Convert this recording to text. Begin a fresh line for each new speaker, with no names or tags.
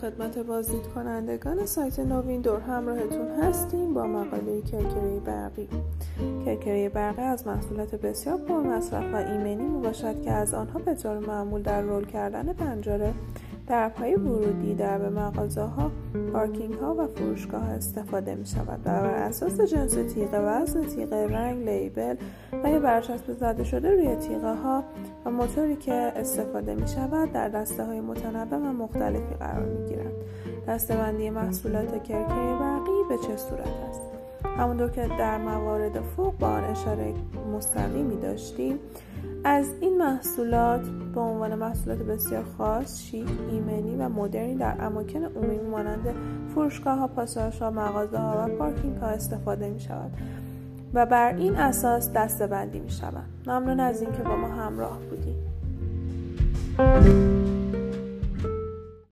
خدمت بازدید کنندگان سایت نوین دور همراهتون هستیم با مقاله کرکره برقی. کرکره برقی از محصولات بسیار پرمصرف و ایمنی می‌باشد که از آنها به معمول در رول کردن پنجره درپای ورودی در به مغازه ها پارکینگ ها و فروشگاه استفاده می شود و بر اساس جنس تیغه وزن تیغه رنگ لیبل و یا برچسب زده شده روی تیغه ها و موتوری که استفاده می شود در دسته های متنوع و مختلفی قرار می گیرند دستبندی محصولات کرکری برقی به چه صورت است؟ همونطور که در موارد فوق با آن اشاره مستقیمی داشتیم از این محصولات به عنوان محصولات بسیار خاص، شیک، ایمنی و مدرنی در اماکن عمومی مانند فروشگاه ها، پاساژ ها، مغازه ها و پارکینگ ها استفاده می شود و بر این اساس دسته بندی می شود. ممنون از اینکه با ما همراه بودید.